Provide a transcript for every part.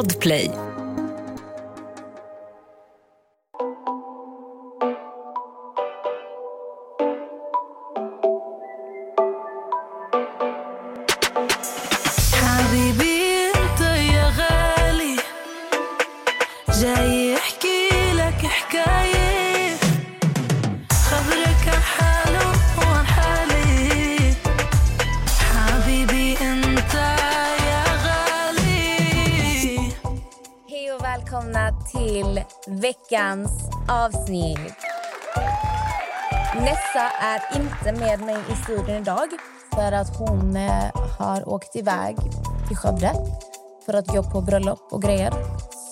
Podplay. Inte med mig i studion idag för att hon eh, har åkt iväg till Skövde för att gå på bröllop och grejer.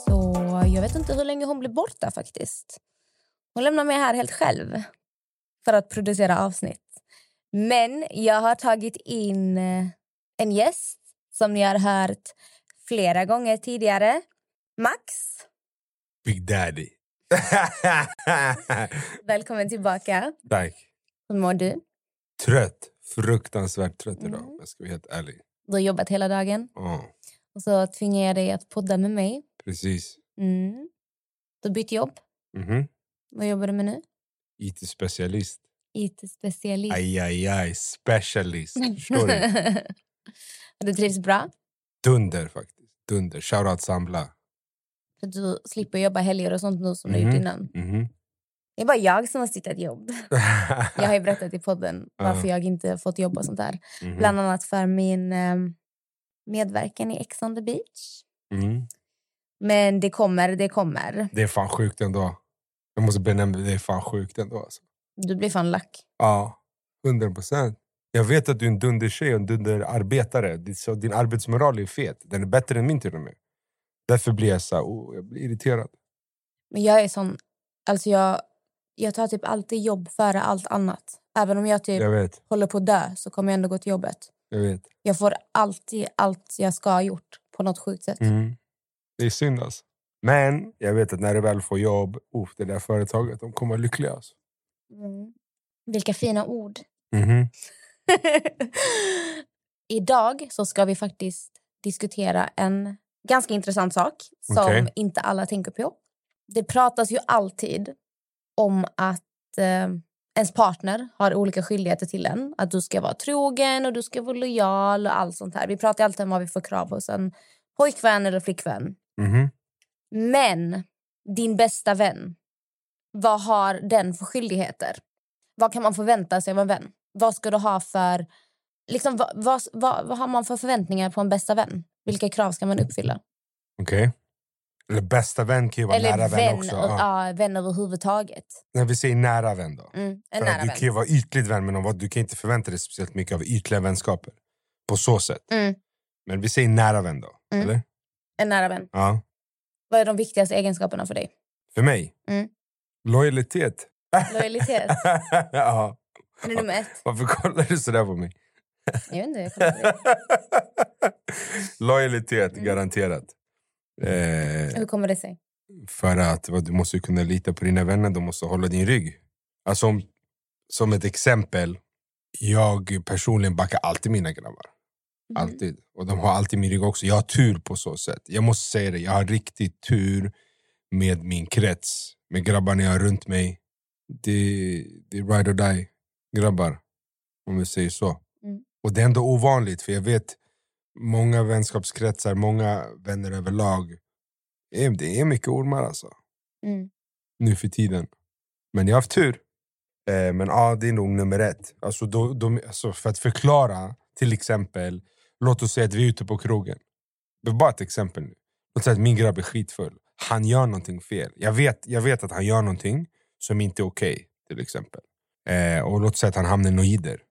Så jag vet inte hur länge hon blir borta faktiskt. Hon lämnar mig här helt själv för att producera avsnitt. Men jag har tagit in eh, en gäst som ni har hört flera gånger tidigare. Max, Big Daddy. välkommen tillbaka. Tack. Hur mår du? Trött. Fruktansvärt trött idag, Mm. om jag ska vara helt ärlig. Du har jobbat hela dagen Ja, och så tvingar jag dig att podda med mig. precis. Mm. Du har bytt jobb. Mhm. Vad jobbar du med nu? IT-specialist. IT-specialist. Aj, aj, aj. Specialist. Förstår du? du trivs bra? Dunder, faktiskt. Dunder. Shoutout Sambla. För du slipper jobba helger och sånt nu som du gjort Mhm. innan. Mhm. Det är bara jag som har sittat jobb. Jag har ju berättat i podden varför Ja. jag inte fått jobb och sånt där. Mhm. Bland annat för min eh, medverkan i Ex on the beach. Mhm. Men det kommer, det kommer. Det är fan sjukt ändå. Jag måste benämna det. Det är fan sjukt ändå. Alltså. Du blir fan lack. Ja, hundra procent. Jag vet att du är en dundertjej och en dunderarbetare. Din arbetsmoral är fet. Den är bättre än min till och med. Därför blir jag så här, oh, jag blir irriterad. Men jag är sån... Alltså jag, jag tar typ alltid jobb före allt annat. Även om jag typ Jag vet, håller på att dö så kommer jag ändå gå till jobbet. jag vet. Jag får alltid allt jag ska ha gjort på något sjukt sätt. Mm. Det är synd alltså. Men jag vet att när du väl får jobb, oh, det där företaget, de kommer vara lyckliga. Alltså. Mm. Vilka fina ord. Mhm. Idag så ska vi faktiskt diskutera en ganska intressant sak som Okej. inte alla tänker på. Det pratas ju alltid om att eh, ens partner har olika skyldigheter till en. Att du ska vara trogen och du ska vara lojal och allt sånt här. Vi pratar alltid om vad vi får krav hos en pojkvän eller flickvän. Mhm. Men din bästa vän, vad har den för skyldigheter? Vad kan man förvänta sig av en vän? Vad ska du ha för... Liksom, vad, vad, vad, vad har man för förväntningar på en bästa vän? Vilka krav ska man uppfylla? Okej. Eller bästa vän kan ju vara Eller nära vän, vän, också. ja. Ja. vän överhuvudtaget. När vi säger nära vän då. Mm, en nära du vän. kan ju vara ytligt vän med någon, du kan inte förvänta dig speciellt mycket av ytliga vänskaper. På så sätt. Mm, Men vi säger nära vän då. Mm. Eller? en nära vän. Ja. Vad är de viktigaste egenskaperna för dig? För mig? Mm. Lojalitet. Lojalitet. ja. Är det nummer ett? Varför kollar du sådär på mig? Jag vet inte. Jag. Lojalitet, Mm. garanterat. Eh, Hur kommer det sig? för att du måste kunna lita på dina vänner, de måste hålla din rygg. Alltså, om, som ett exempel, jag personligen backar alltid mina grabbar. Mm. Alltid. Och de har alltid min rygg också. Jag har tur på så sätt. Jag måste säga det, jag har riktigt tur med min krets. Med grabbarna jag har runt mig. Det, det är ride or die grabbar. Om vi säger så. Mm. Och det är ändå ovanligt, för jag vet många vänskapskretsar, många vänner överlag. Det är, det är mycket ormar alltså. Mm. Nu för tiden. Men jag har haft tur. Eh, men ja, det är nog nummer ett. Alltså, då, då, alltså, för att förklara, till exempel, låt oss säga att vi är ute på krogen. Det är bara ett exempel nu. Låt säga att min grabb är skitfull. Han gör någonting fel. Jag vet, jag vet att han gör någonting som inte är okej, till exempel. Eh, och låt säga att han hamnar i noider.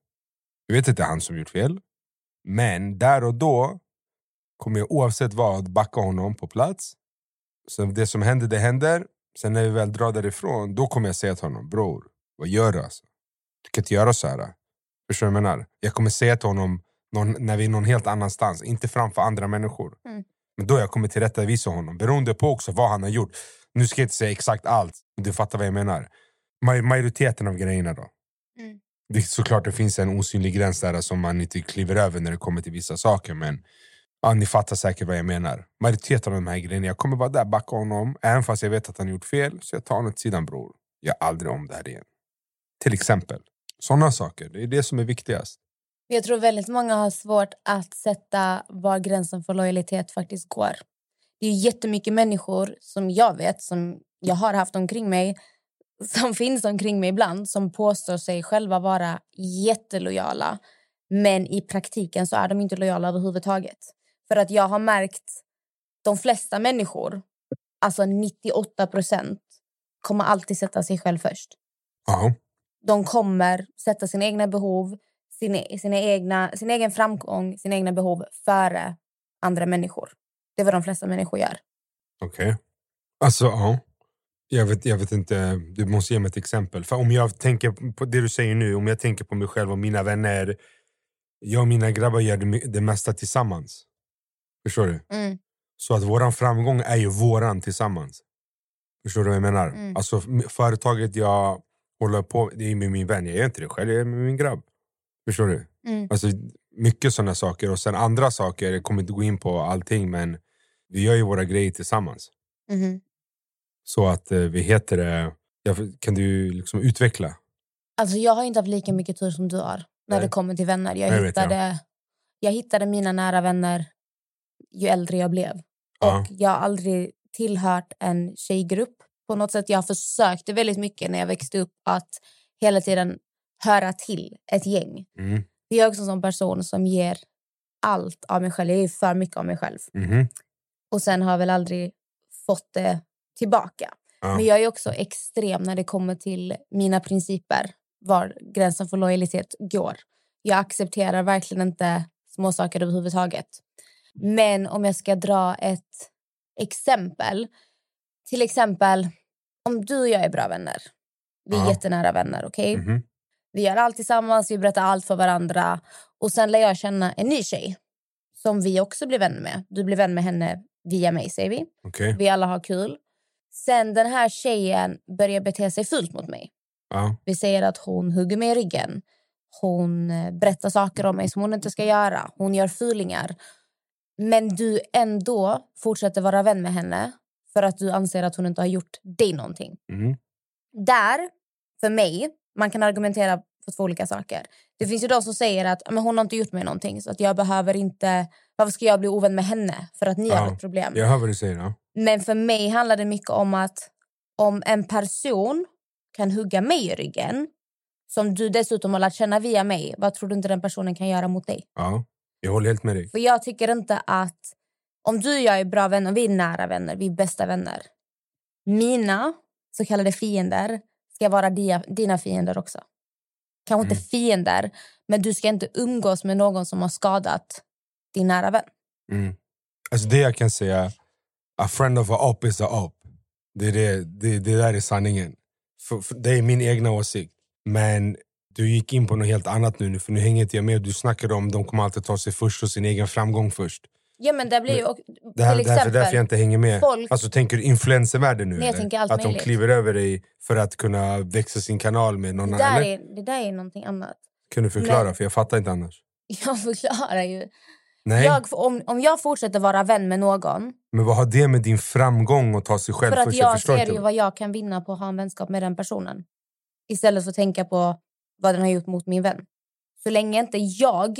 Jag vet att det är han som gjort fel. Men där och då kommer jag oavsett vad backa honom på plats. Så det som händer, det händer. Sen när vi väl drar därifrån, då kommer jag säga till honom, bror, vad gör du? Alltså? Du kan inte göra så här. Förstår du vad jag menar? Jag kommer säga till honom någon, när vi är någon helt annanstans, inte framför andra människor. Mm. Men då jag kommer tillrättavisa honom, beroende på också vad han har gjort. Nu ska jag inte säga exakt allt, men du fattar vad jag menar. Maj- majoriteten av grejerna då. Mm. Det är såklart det finns en osynlig gräns där som man inte kliver över när det kommer till vissa saker. Men Ja, ni fattar säkert vad jag menar. Majoriteten av de här grejerna, jag kommer vara där backa honom, även fast jag vet att han gjort fel. Så jag tar honom åt sidan bror. Jag gör aldrig om det här igen. Till exempel. Sådana saker, det är det som är viktigast. Jag tror väldigt många har svårt att sätta var gränsen för lojalitet faktiskt går. Det är jättemycket människor som jag vet, som jag har haft omkring mig som finns omkring mig ibland som påstår sig själva vara jättelojala men i praktiken så är de inte lojala överhuvudtaget. För att jag har märkt de flesta människor, alltså 98 procent kommer alltid sätta sig själv först. Ja. De kommer sätta sina egna behov, sin, sina egna, sin egen framgång, sina egna behov före andra människor. Det är vad de flesta människor gör. Okej. Alltså, ja. Jag vet, jag vet inte, du måste ge mig ett exempel. För om jag tänker på det du säger nu, om jag tänker på mig själv och mina vänner. Jag och mina grabbar gör det, det mesta tillsammans. Förstår du? Mm. Så att våran framgång är ju våran tillsammans. Förstår du vad jag menar? Mm. Alltså företaget jag håller på det är med min vän, jag gör inte det själv, jag är med min grabb. Förstår du? Mm. Alltså, mycket sådana saker. Och sen andra saker, jag kommer inte gå in på allting men vi gör ju våra grejer tillsammans. Mhm. Så att eh, vi heter det... Jag, kan du liksom utveckla? Alltså jag har inte haft lika mycket tur som du har när Nej. det kommer till vänner. Jag, Jag ja. hittade, jag hittade mina nära vänner ju äldre jag blev. Ja. Och jag har aldrig tillhört en tjejgrupp på något sätt. Jag försökte väldigt mycket när jag växte upp att hela tiden höra till ett gäng. Mm. Jag är också en sån person som ger allt av mig själv. Jag ger för mycket av mig själv. Mhm. Och sen har jag väl aldrig fått det tillbaka. Ja. Men jag är också extrem när det kommer till mina principer. Var gränsen för lojalitet går. Jag accepterar verkligen inte små saker överhuvudtaget. Men om jag ska dra ett exempel. Till exempel om du och jag är bra vänner. Vi är Ja. jättenära vänner. okej? Mhm. Vi gör allt tillsammans, vi berättar allt för varandra. Och Sen lär jag känna en ny tjej som vi också blir vänner med. Du blir vän med henne via mig, säger vi. Okej. Vi alla har kul. Sen den här tjejen börjar bete sig fult mot mig. Ja. Vi säger att hon hugger mig i ryggen. Hon eh, berättar saker om mig som hon inte ska göra. Hon gör fulingar. Men du ändå fortsätter vara vän med henne för att du anser att hon inte har gjort dig någonting. Mhm. Där, för mig, man kan argumentera för två olika saker. Det finns ju de som säger att men hon har inte gjort mig någonting så att jag behöver inte... Varför ska jag bli ovän med henne för att ni Ja, har ett problem? Jag hör vad du säger. Ja. Men för mig handlar det mycket om att om en person kan hugga mig i ryggen som du dessutom har lärt känna via mig, vad tror du inte den personen kan göra mot dig? Ja. Jag håller helt med dig. För jag tycker inte att... Om du och jag är bra vänner, vi är nära vänner, vi är bästa vänner. Mina så kallade fiender ska vara dia, dina fiender också. Kanske Mm. inte fiender, men du ska inte umgås med någon som har skadat din nära vän. Mm. Alltså det jag kan säga, a friend of a up is a up. Det, är det, det, det där är sanningen. För, för, det är min egna åsikt. Men du gick in på något helt annat nu, för nu hänger inte jag med. Du snackade om de kommer alltid ta sig först och sin egen framgång först. Ja, men det blir ju... och- Det här, exempel, därför jag inte hänger med. folk- Alltså tänker du influencervärlden nu? Nej, jag tänker allt att de möjligt. kliver över dig för att kunna växa sin kanal med någon det, annan? är, det där är någonting annat. Kan du förklara? Men- För jag fattar inte annars. Jag förklarar ju. Nej, Jag, om, om jag fortsätter vara vän med någon men vad har det med din framgång att ta sig själv för att först? jag förstår ser ju vad jag kan vinna på att ha en vänskap med den personen istället för att tänka på vad den har gjort mot min vän. Så länge inte jag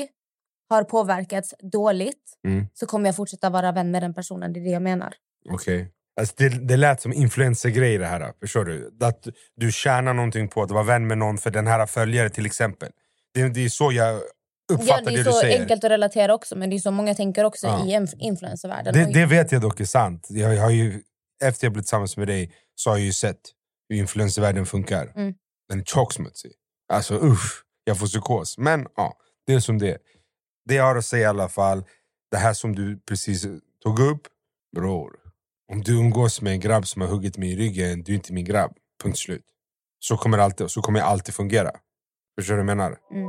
har påverkats dåligt Mm. så kommer jag fortsätta vara vän med den personen. Det är det jag menar. Okej. Alltså det, det lät som influencergrej det här. Förstår du? Att du tjänar någonting på att vara vän med någon för den här följare till exempel. Det, det är så jag uppfattar Ja, det det, är du så enkelt att relatera också men det är så många tänker också Ja. i inf- influencervärlden. Det, det vet jag dock är sant. Jag har ju, efter jag blivit tillsammans med dig så har jag ju sett hur influencervärlden funkar. Mm. Den är tjocksmutsig. Alltså usch, jag får psykos. Men ja, det är som det är. Det jag har att säga i alla fall, det här som du precis tog upp. Bror, om du umgås med en grabb som har huggit mig i ryggen, du är inte min grabb. Punkt slut. Så kommer, det alltid, så kommer jag alltid fungera. Förstår du vad jag menar? Mm.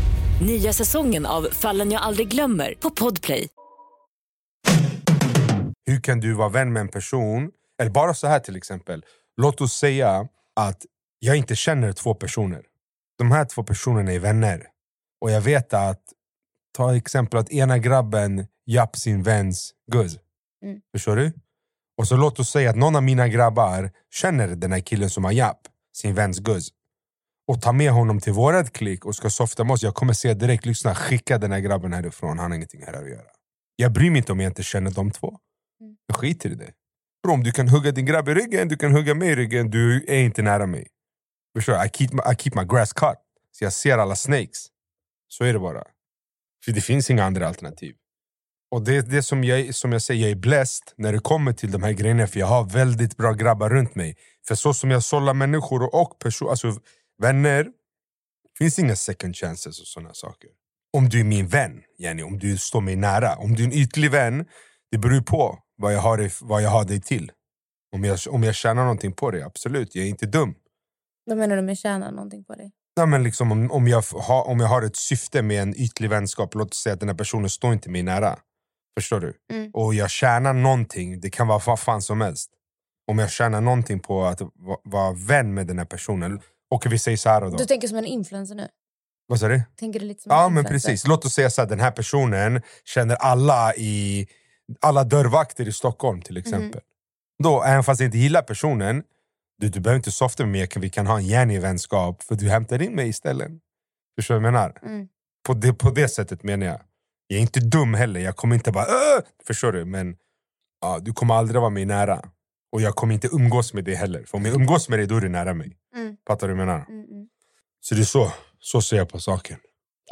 Nya säsongen av Fallen jag aldrig glömmer på Podplay. Hur kan du vara vän med en person, eller bara så här till exempel. Låt oss säga att jag inte känner två personer. De här två personerna är vänner. Och jag vet att, ta exempel att ena grabben japp sin väns guzz. Mm. Förstår du? Och så låt oss säga att någon av mina grabbar känner den här killen som har japp sin väns guzz. Och tar med honom till vårat klick och ska softa med oss. Jag kommer säga direkt, lyssna, skicka den här grabben härifrån. Han har ingenting här att göra. Jag bryr mig inte om jag inte känner de två. Mm. Jag skiter i det. Bro, om du kan hugga din grabb i ryggen, du kan hugga mig i ryggen. Du är inte nära mig. Förstår? I keep, my, I keep my grass cut. Så jag ser alla snakes. Så är det bara. För det finns inga andra alternativ. Och det är det som jag, som jag säger, jag är blessed när det kommer till de här grejerna. För jag har väldigt bra grabbar runt mig. För så som jag sållar människor och person, alltså vänner. finns inga second chances och såna saker. Om du är min vän, Jenny, om du står mig nära. Om du är en ytlig vän, det beror på vad jag har dig, vad jag har dig till. Om jag, om jag tjänar någonting på det, absolut. Jag är inte dum. Vad menar du med tjäna någonting på dig? Nej, men liksom, om, om, jag har, om jag har ett syfte med en ytlig vänskap, låt säga att den här personen står inte mig nära. Förstår du? Mm. Och jag tjänar någonting, det kan vara vad fan som helst. Om jag tjänar någonting på att va- vara vän med den här personen. Och vi säger så här då. Du tänker som en influencer nu? Vad sa du? Tänker du lite som en Ja men influencer? precis, låt oss säga så att den här personen känner alla i alla dörrvakter i Stockholm till exempel. Då, även fast jag inte gillar personen, du, du behöver inte softa med mig, vi kan ha en järnig vänskap för du hämtar in mig istället. Förstår du vad jag menar? Mm. På det, på det sättet menar jag. Jag är inte dum heller, jag kommer inte bara "Åh!" Förstår du? Men ja, du kommer aldrig vara mig nära. Och jag kommer inte umgås med dig heller. För om jag umgås med dig då är du nära mig. Mm. Fattar du vad jag menar? Mm, mm. Så det är så, så ser jag på saken.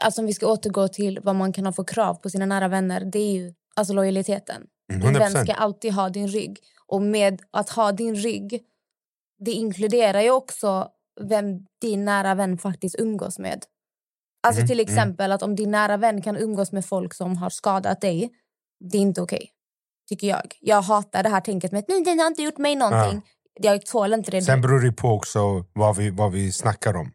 Alltså om vi ska återgå till vad man kan ha för krav på sina nära vänner. Det är ju alltså lojaliteten. Mm, Din vän 100%. ska alltid ha din rygg. Och med att ha din rygg, det inkluderar ju också vem din nära vän faktiskt umgås med. Alltså Mhm, till mm. exempel att om din nära vän kan umgås med folk som har skadat dig, det är inte okej. Tycker jag. Jag hatar det här tänket med att "Nej, den har inte gjort mig någonting. Jag tål inte det. Sen beror det på också vad vi, vad vi snackar om.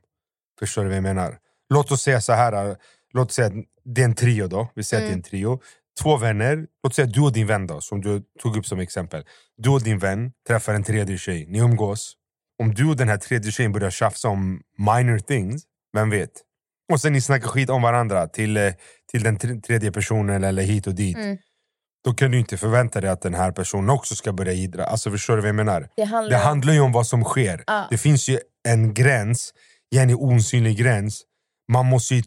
Förstår du vad jag menar? Låt oss säga så här. äh, Låt oss säga att det är en trio då. Vi säger att det är en trio. Två vänner. Låt oss säga du och din vän då, som du tog upp som exempel. Du och din vän träffar en tredje tjej. Ni umgås. Om du och den här tredje tjejen börjar tjafsa om minor things, vem vet? Och sen ni snackar skit om varandra till, eh, till den tre- tredje personen eller hit och dit. Mm. Då kan du inte förvänta dig att den här personen också ska börja jiddra. Alltså förstår du vad jag menar? det handlar, Det handlar ju om vad som sker. Ja. Det finns ju en gräns, en osynlig gräns. Man måste ju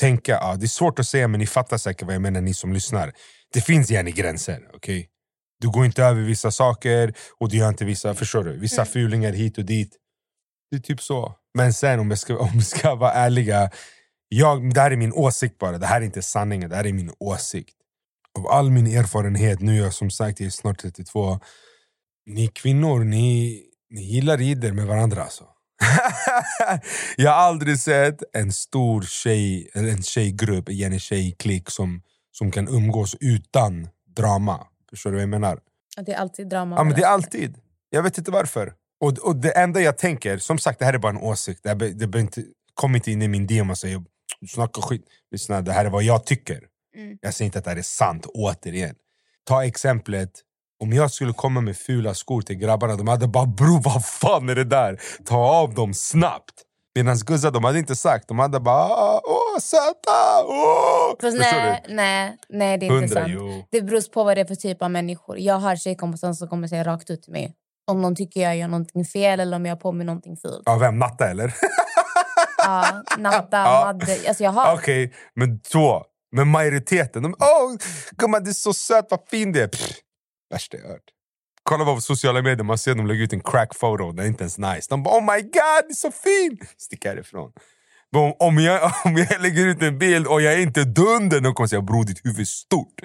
tänka, ja, det är svårt att säga men ni fattar säkert vad jag menar ni som lyssnar. Det finns gärna gränser, okej? Du går inte över vissa saker och du gör inte vissa, förstår du? Vissa Mm. fulingar hit och dit. Det är typ så. Men sen om jag ska, om jag ska vara ärliga, jag, det här är min åsikt bara, det här är inte sanningen, det här är min åsikt. Av all min erfarenhet, nu är jag som sagt jag är snart 32, ni kvinnor, ni, ni gillar jidder med varandra alltså. jag har aldrig sett en stor tjej, eller en tjejgrupp, en tjejklick som, som kan umgås utan drama. Förstår du vad jag menar? Det är alltid drama. Ja, men det är alltid. Jag vet inte varför. Och, och det enda jag tänker, som sagt det här är bara en åsikt. Det, här, det inte, kom inte in i min DM och säger "Du snackar skit. Lyssna, det här är vad jag tycker. Mm. Jag säger inte att det här är sant, återigen. Ta exemplet, om jag skulle komma med fula skor till grabbarna, de hade bara bro vad fan är det där? Ta av dem snabbt. Medan guzzar, de hade inte sagt, de hade bara "Ah, åh söta, åh! Fast nej, du? nej, nej, det är inte Hundra, sant. jo. Det beror på vad det är för typ av människor. Jag har tjejkompisar som kommer säga rakt ut till mig om någon tycker jag gör någonting fel eller om jag har på mig någonting fult. Ja, vem? Natta eller? Ja, Natta, Ja. Madde. Alltså jag har... Okej, men två. Men majoriteten, de åh gumman du är så söt, vad fin du är. Pff, Värsta jag hört. Kolla på sociala medier, man ser dem lägga ut en crack photo, den är inte ens nice. De bara oh my god, du är så fin! Stick härifrån. Om, om, jag, om jag lägger ut en bild och jag är inte dunder, de kommer säga bror ditt huvud är stort.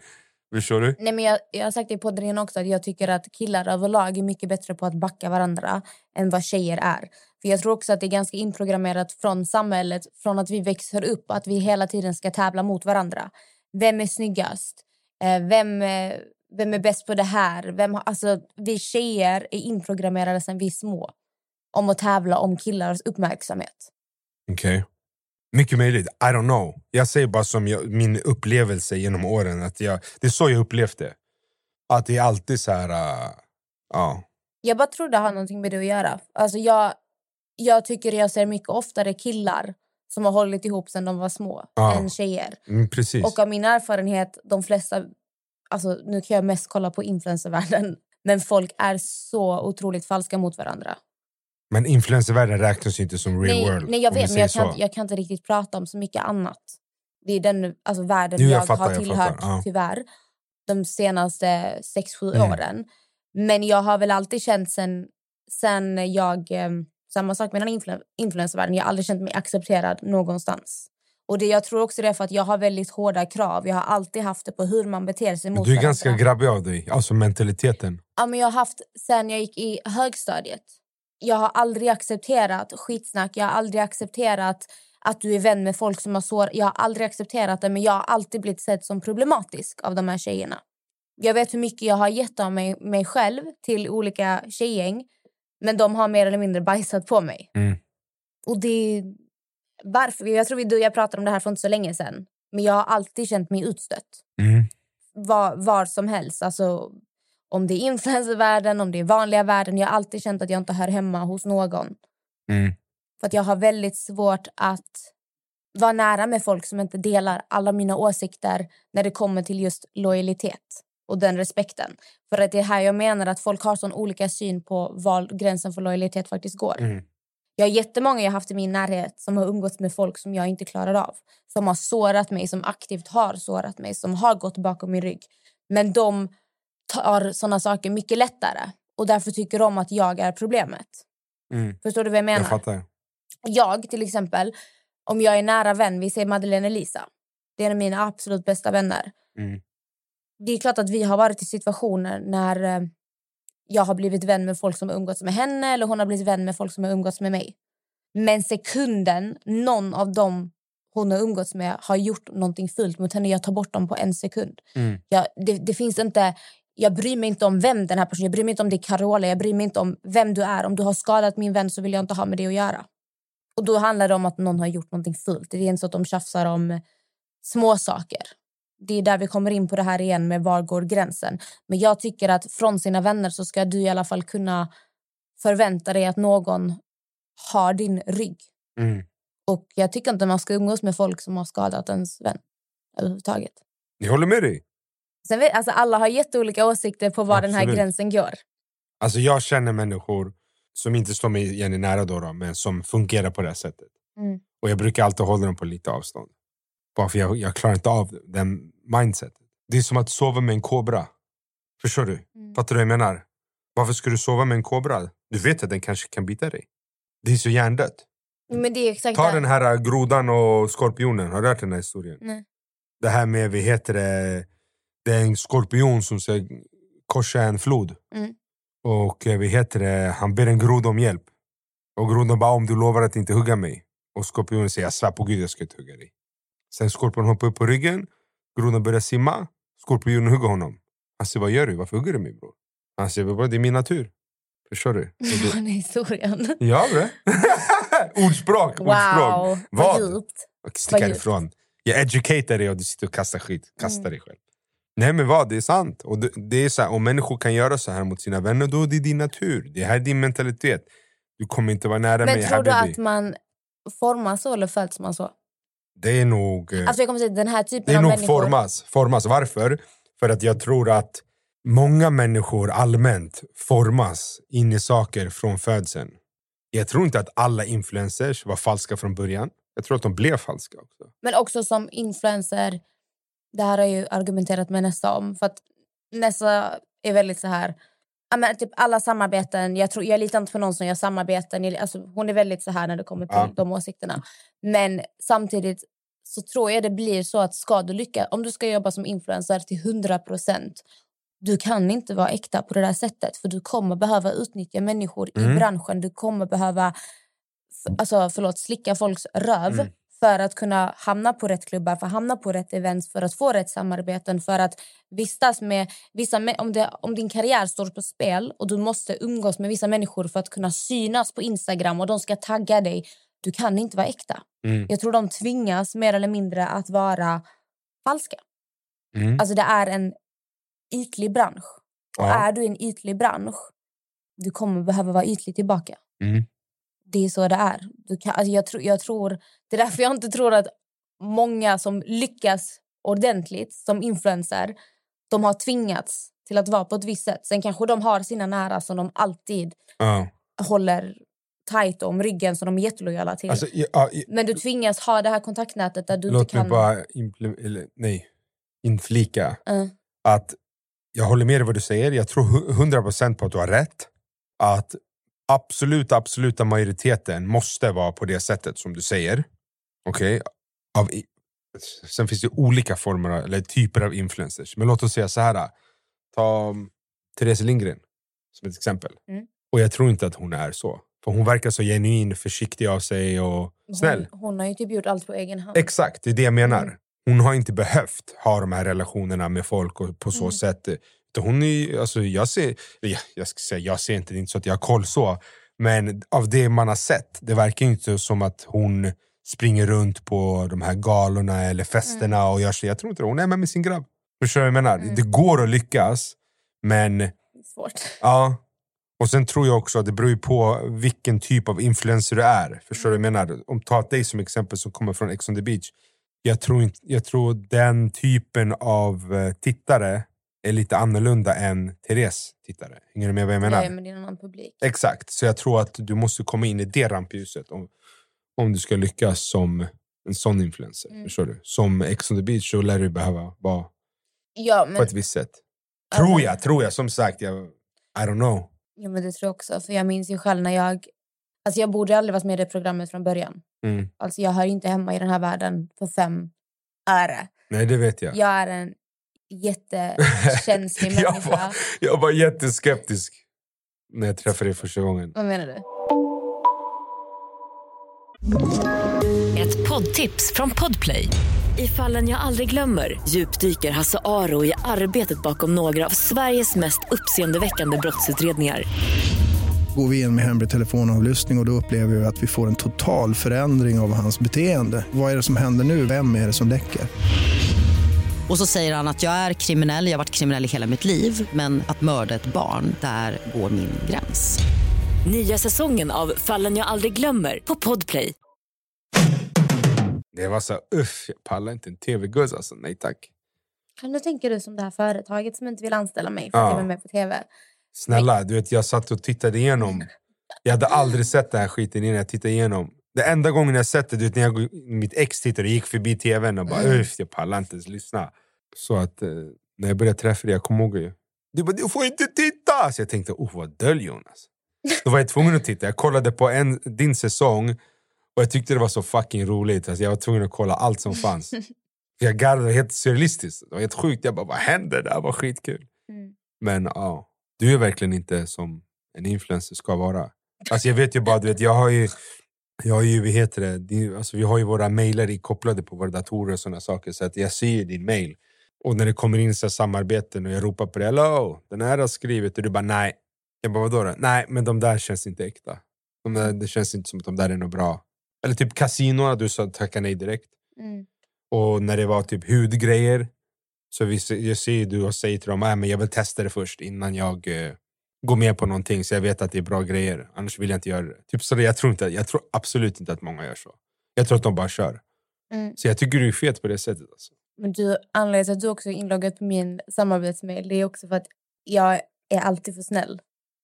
Förstår du? Nej, men jag, jag har sagt det i podden innan också att jag tycker att killar överlag är mycket bättre på att backa varandra än vad tjejer är. För Jag tror också att det är ganska inprogrammerat från samhället, från att vi växer upp, att vi hela tiden ska tävla mot varandra. Vem är snyggast? Eh, vem, eh, vem är bäst på det här? Vem, alltså, vi tjejer är inprogrammerade sedan vi är små om att tävla om killars uppmärksamhet. Okej. Mycket möjligt. I don't know. Jag säger bara som jag, min upplevelse genom åren. Att jag, det är så jag upplevt det. Att det är alltid så här... äh, ja. Jag bara tror det har någonting med det att göra. Alltså jag, jag tycker jag ser mycket oftare killar som har hållit ihop sedan de var små Ja. än tjejer. Mm, precis. Och av min erfarenhet, de flesta... Alltså, nu kan jag mest kolla på influencervärlden. Men folk är så otroligt falska mot varandra. Men influencervärlden räknas ju inte som real nej, world. nej, jag vet, men jag kan, inte, jag kan inte riktigt prata om så mycket annat. Det är den alltså, världen jag jag, fattar, har jag tillhört, fattar, ja. tyvärr, de senaste sex sju Mm. åren. Men jag har väl alltid känt sen, sen jag... Eh, samma sak med den influ influencervärlden. Jag har aldrig känt mig accepterad någonstans. Och det, Jag tror också det är för att jag har väldigt hårda krav. Jag har alltid haft det på hur man beter sig mot du är ganska grabbig av dig. Alltså mentaliteten. Ja, men jag har haft sen jag gick i högstadiet. Jag har aldrig accepterat skitsnack. Jag har aldrig accepterat att du är vän med folk som har sår. Jag har aldrig accepterat det, men jag har alltid blivit sedd som problematisk av de här tjejerna. Jag vet hur mycket jag har gett av mig, mig själv till olika tjejgäng, men de har mer eller mindre bajsat på mig. Mm. Och det... Varför? Jag tror vi, du och jag pratade om det här för inte så länge sedan. Men jag har alltid känt mig utstött Mm. var, var som helst. Alltså, om det är influencervärlden, om det är vanliga världen. Jag har alltid känt att jag inte hör hemma hos någon. Mm. För att jag har väldigt svårt att vara nära med folk som inte delar alla mina åsikter när det kommer till just lojalitet och den respekten. För att det är här jag menar att folk har sån olika syn på var gränsen för lojalitet faktiskt går. Mm. Jag har jättemånga jag haft i min närhet som har umgåtts med folk som jag inte klarar av. Som har sårat mig, som aktivt har sårat mig, som har gått bakom min rygg. Men de tar såna saker mycket lättare. Och därför tycker de att jag är problemet. Mm. Förstår du vad jag menar? Jag fattar. Jag till exempel, om jag är nära vän, vi säger Madeleine Elisa. Det är en av mina absolut bästa vänner. Mm. Det är klart att vi har varit i situationer när eh, jag har blivit vän med folk som har umgåtts med henne eller hon har blivit vän med folk som har umgåtts med mig. Men sekunden någon av dem hon har umgåtts med har gjort någonting fult mot henne, jag tar bort dem på en sekund. Mm. Jag, det, det finns inte... Jag bryr mig inte om vem den här personen Jag bryr mig inte om det är Carola, jag bryr mig inte om vem du är. Om du har skadat min vän så vill jag inte ha med det att göra. Och då handlar det om att någon har gjort någonting fult. Det är inte så att de tjafsar om små saker. Det är där vi kommer in på det här igen med var går gränsen. Men jag tycker att från sina vänner så ska du i alla fall kunna förvänta dig att någon har din rygg. Mm. Och jag tycker inte man ska umgås med folk som har skadat ens vän överhuvudtaget. Jag håller med dig. Sen vet, alltså alla har jätteolika åsikter på var den här Absolut. gränsen går. Alltså jag känner människor som inte står mig Jenny nära då, då, men som fungerar på det här sättet. Mm. Och jag brukar alltid hålla dem på lite avstånd. Bara för jag, jag klarar inte av den mindsetet. Det är som att sova med en kobra. Förstår du? Mm. Fattar du vad jag menar? Varför ska du sova med en kobra? Du vet att den kanske kan bita dig. Det är så hjärndött. Men det är exakt Ta det. den här äh, grodan och skorpionen. Har du hört den här historien? Nej. Det här med, vad heter det? Det är en skorpion som ska korsa en flod. Mm. Och eh, vad heter det? Han ber en groda om hjälp. Och grodan bara, om du lovar att inte hugga mig. Och skorpionen säger, jag svär på gud jag ska inte hugga dig. Sen skorpionen hoppar upp på ryggen. Grodan börjar simma. Skorpionen hugger honom. Han säger, vad gör du? Varför hugger du mig bror? Han säger, "Bror, det är min natur. Förstår du? Då- Den historien. ja bre. ordspråk, ordspråk. Wow, vad Vad? djupt. Och stick härifrån. Jag educatar dig och du sitter och kastar skit. Kasta Mm. dig själv. Nej men vad, det är sant. Och det, det är så här, om människor kan göra så här mot sina vänner, då är det din natur. Det här är din mentalitet. Du kommer inte vara nära Men mig, tror du habibi. att man formas så eller föds man så? Det är nog, eh, Alltså jag kommer säga den här typen det är av nog människor. formas, formas. Varför? För att jag tror att många människor allmänt formas in i saker från födseln. Jag tror inte att alla influencers var falska från början. Jag tror att de blev falska också. Men också som influencer. Det här har jag ju argumenterat med Nessa om. För att Nessa är väldigt så här... Ja, men typ alla samarbeten. Jag, tror, jag litar inte på någon som gör samarbeten. Jag, alltså, hon är väldigt så här när det kommer till Ja. de åsikterna. Men samtidigt så tror jag det blir så att ska du lyckas, om du ska jobba som influencer till 100 procent du kan inte vara äkta på det där sättet för du kommer behöva utnyttja människor i Mm. branschen. Du kommer behöva alltså, förlåt, slicka folks röv Mm. För att kunna hamna på rätt klubbar, för att hamna på rätt events, för att få rätt samarbeten, för att vistas med vissa... Om, det, om din karriär står på spel och du måste umgås med vissa människor för att kunna synas på Instagram och de ska tagga dig, du kan inte vara äkta. Mm. Jag tror de tvingas mer eller mindre att vara falska. Mm. Alltså det är en ytlig bransch. Och Ja. är du i en ytlig bransch, du kommer behöva vara ytlig tillbaka. Mm. Det är så det är. Du kan, alltså jag, tror, jag tror, det är därför jag inte tror att många som lyckas ordentligt som influencer, de har tvingats till att vara på ett visst sätt. Sen kanske de har sina nära som de alltid Ja. håller tight om ryggen som de är jättelojala till. Alltså, ja, ja, Men du tvingas ha det här kontaktnätet där du låt inte kan... mig bara impl- eller, nej, inflika Eh, att jag håller med dig vad du säger. Jag tror hu- 100% på att du har rätt. Att absoluta, absoluta majoriteten måste vara på det sättet som du säger. Okej? I- Sen finns det olika former eller typer av influencers. Men låt oss säga så här. Ta um, Therese Lindgren som ett exempel. Mm. Och jag tror inte att hon är så. För hon verkar så genuin, försiktig av sig och snäll. hon, hon har ju typ gjort allt på egen hand. Exakt, det är det jag menar. Mm. Hon har inte behövt ha de här relationerna med folk och på så Mm. sätt. Hon är, alltså jag, ser, jag, jag, ska säga, jag ser inte, det är inte så att jag har koll så. Men av det man har sett, det verkar inte som att hon springer runt på de här galorna eller festerna och gör sig. Jag tror inte det. Hon är med med sin grabb. Förstår du vad jag menar? Mm. Det går att lyckas, men Svårt. Ja. Och sen tror jag också att det beror ju på vilken typ av influencer du är. Förstår du vad jag menar? Om ta dig som exempel som kommer från Ex on the beach. Jag tror, inte, jag tror den typen av eh, tittare är lite annorlunda än Therese tittare. Hänger du med vad jag menar? Ja, men det är en annan publik. Exakt, så jag tror att du måste komma in i det rampljuset om, om du ska lyckas som en sån influencer. Mm. Förstår du? Som Ex on the beach så lär du behöva vara Ja, på men, ett visst sätt. Tror jag, tror jag. Som sagt, jag, I don't know. ja, men det tror jag också. För jag minns ju själv när jag... Alltså jag borde aldrig varit med i det programmet från början. Mm. Alltså jag hör inte hemma i den här världen för fem öre. Nej, det vet jag. Jag är en jättekänslig jag, var, jag var jätteskeptisk när jag träffade dig första gången. Vad menar du? Ett poddtips från Podplay. I fallen jag aldrig glömmer djupdyker Hasse Aro i arbetet bakom några av Sveriges mest uppseendeväckande brottsutredningar. Går vi in med hemlig telefonavlyssning och, och då upplever vi att vi får en total förändring av hans beteende. Vad är det som händer nu? Vem är det som läcker? Och så säger han att jag är kriminell, jag har varit kriminell i hela mitt liv men att mörda ett barn, där går min gräns. Nya säsongen av Fallen jag aldrig glömmer på Podplay. Det var så uff, jag pallar inte en tv-guzz alltså. Nej tack. Kan du tänka dig som det här företaget som inte vill anställa mig för att Ja. jag var med på tv? Snälla, du vet jag satt och tittade igenom. Jag hade aldrig sett den här skiten innan jag tittade igenom. Det enda gången jag sett det, du vet, när jag, mitt ex tittade och gick förbi tvn och bara uff, jag pallar inte ens lyssna. Så att eh, när jag började träffa dig, jag kommer ihåg ju. Du bara, du får inte titta! Så jag tänkte, oh vad döljer hon? Alltså. Då var jag tvungen att titta. Jag kollade på en, din säsong och jag tyckte det var så fucking roligt. Alltså, jag var tvungen att kolla allt som fanns. För jag garvade helt surrealistiskt. Det var helt sjukt. Jag bara, vad händer? Det här var skitkul. Mm. Men ja, du är verkligen inte som en influencer ska vara. Alltså jag vet ju bara, du vet, jag har ju, jag har ju heter det, det, alltså vi har ju våra mejlar kopplade på våra datorer och sådana saker. Så att jag ser din mail. Och när det kommer in så samarbeten och jag ropar på det, hello, den här har skrivit och du bara nej. Jag bara vadå då? Nej, men de där känns inte äkta. De där, det känns inte som att de där är något bra. Eller typ kasinona, du sa tacka nej direkt. Mm. Och när det var typ hudgrejer så vi, jag ser ju du och säger till dem att men jag vill testa det först innan jag eh, går med på någonting så jag vet att det är bra grejer. Annars vill jag inte göra det. Typ så jag, tror inte, jag tror absolut inte att många gör så. Jag tror att de bara kör. Mm. Så jag tycker du är fet på det sättet. Alltså. Men du, anledningen till att du också är inloggad på min samarbetsmail det är också för att jag är alltid för snäll.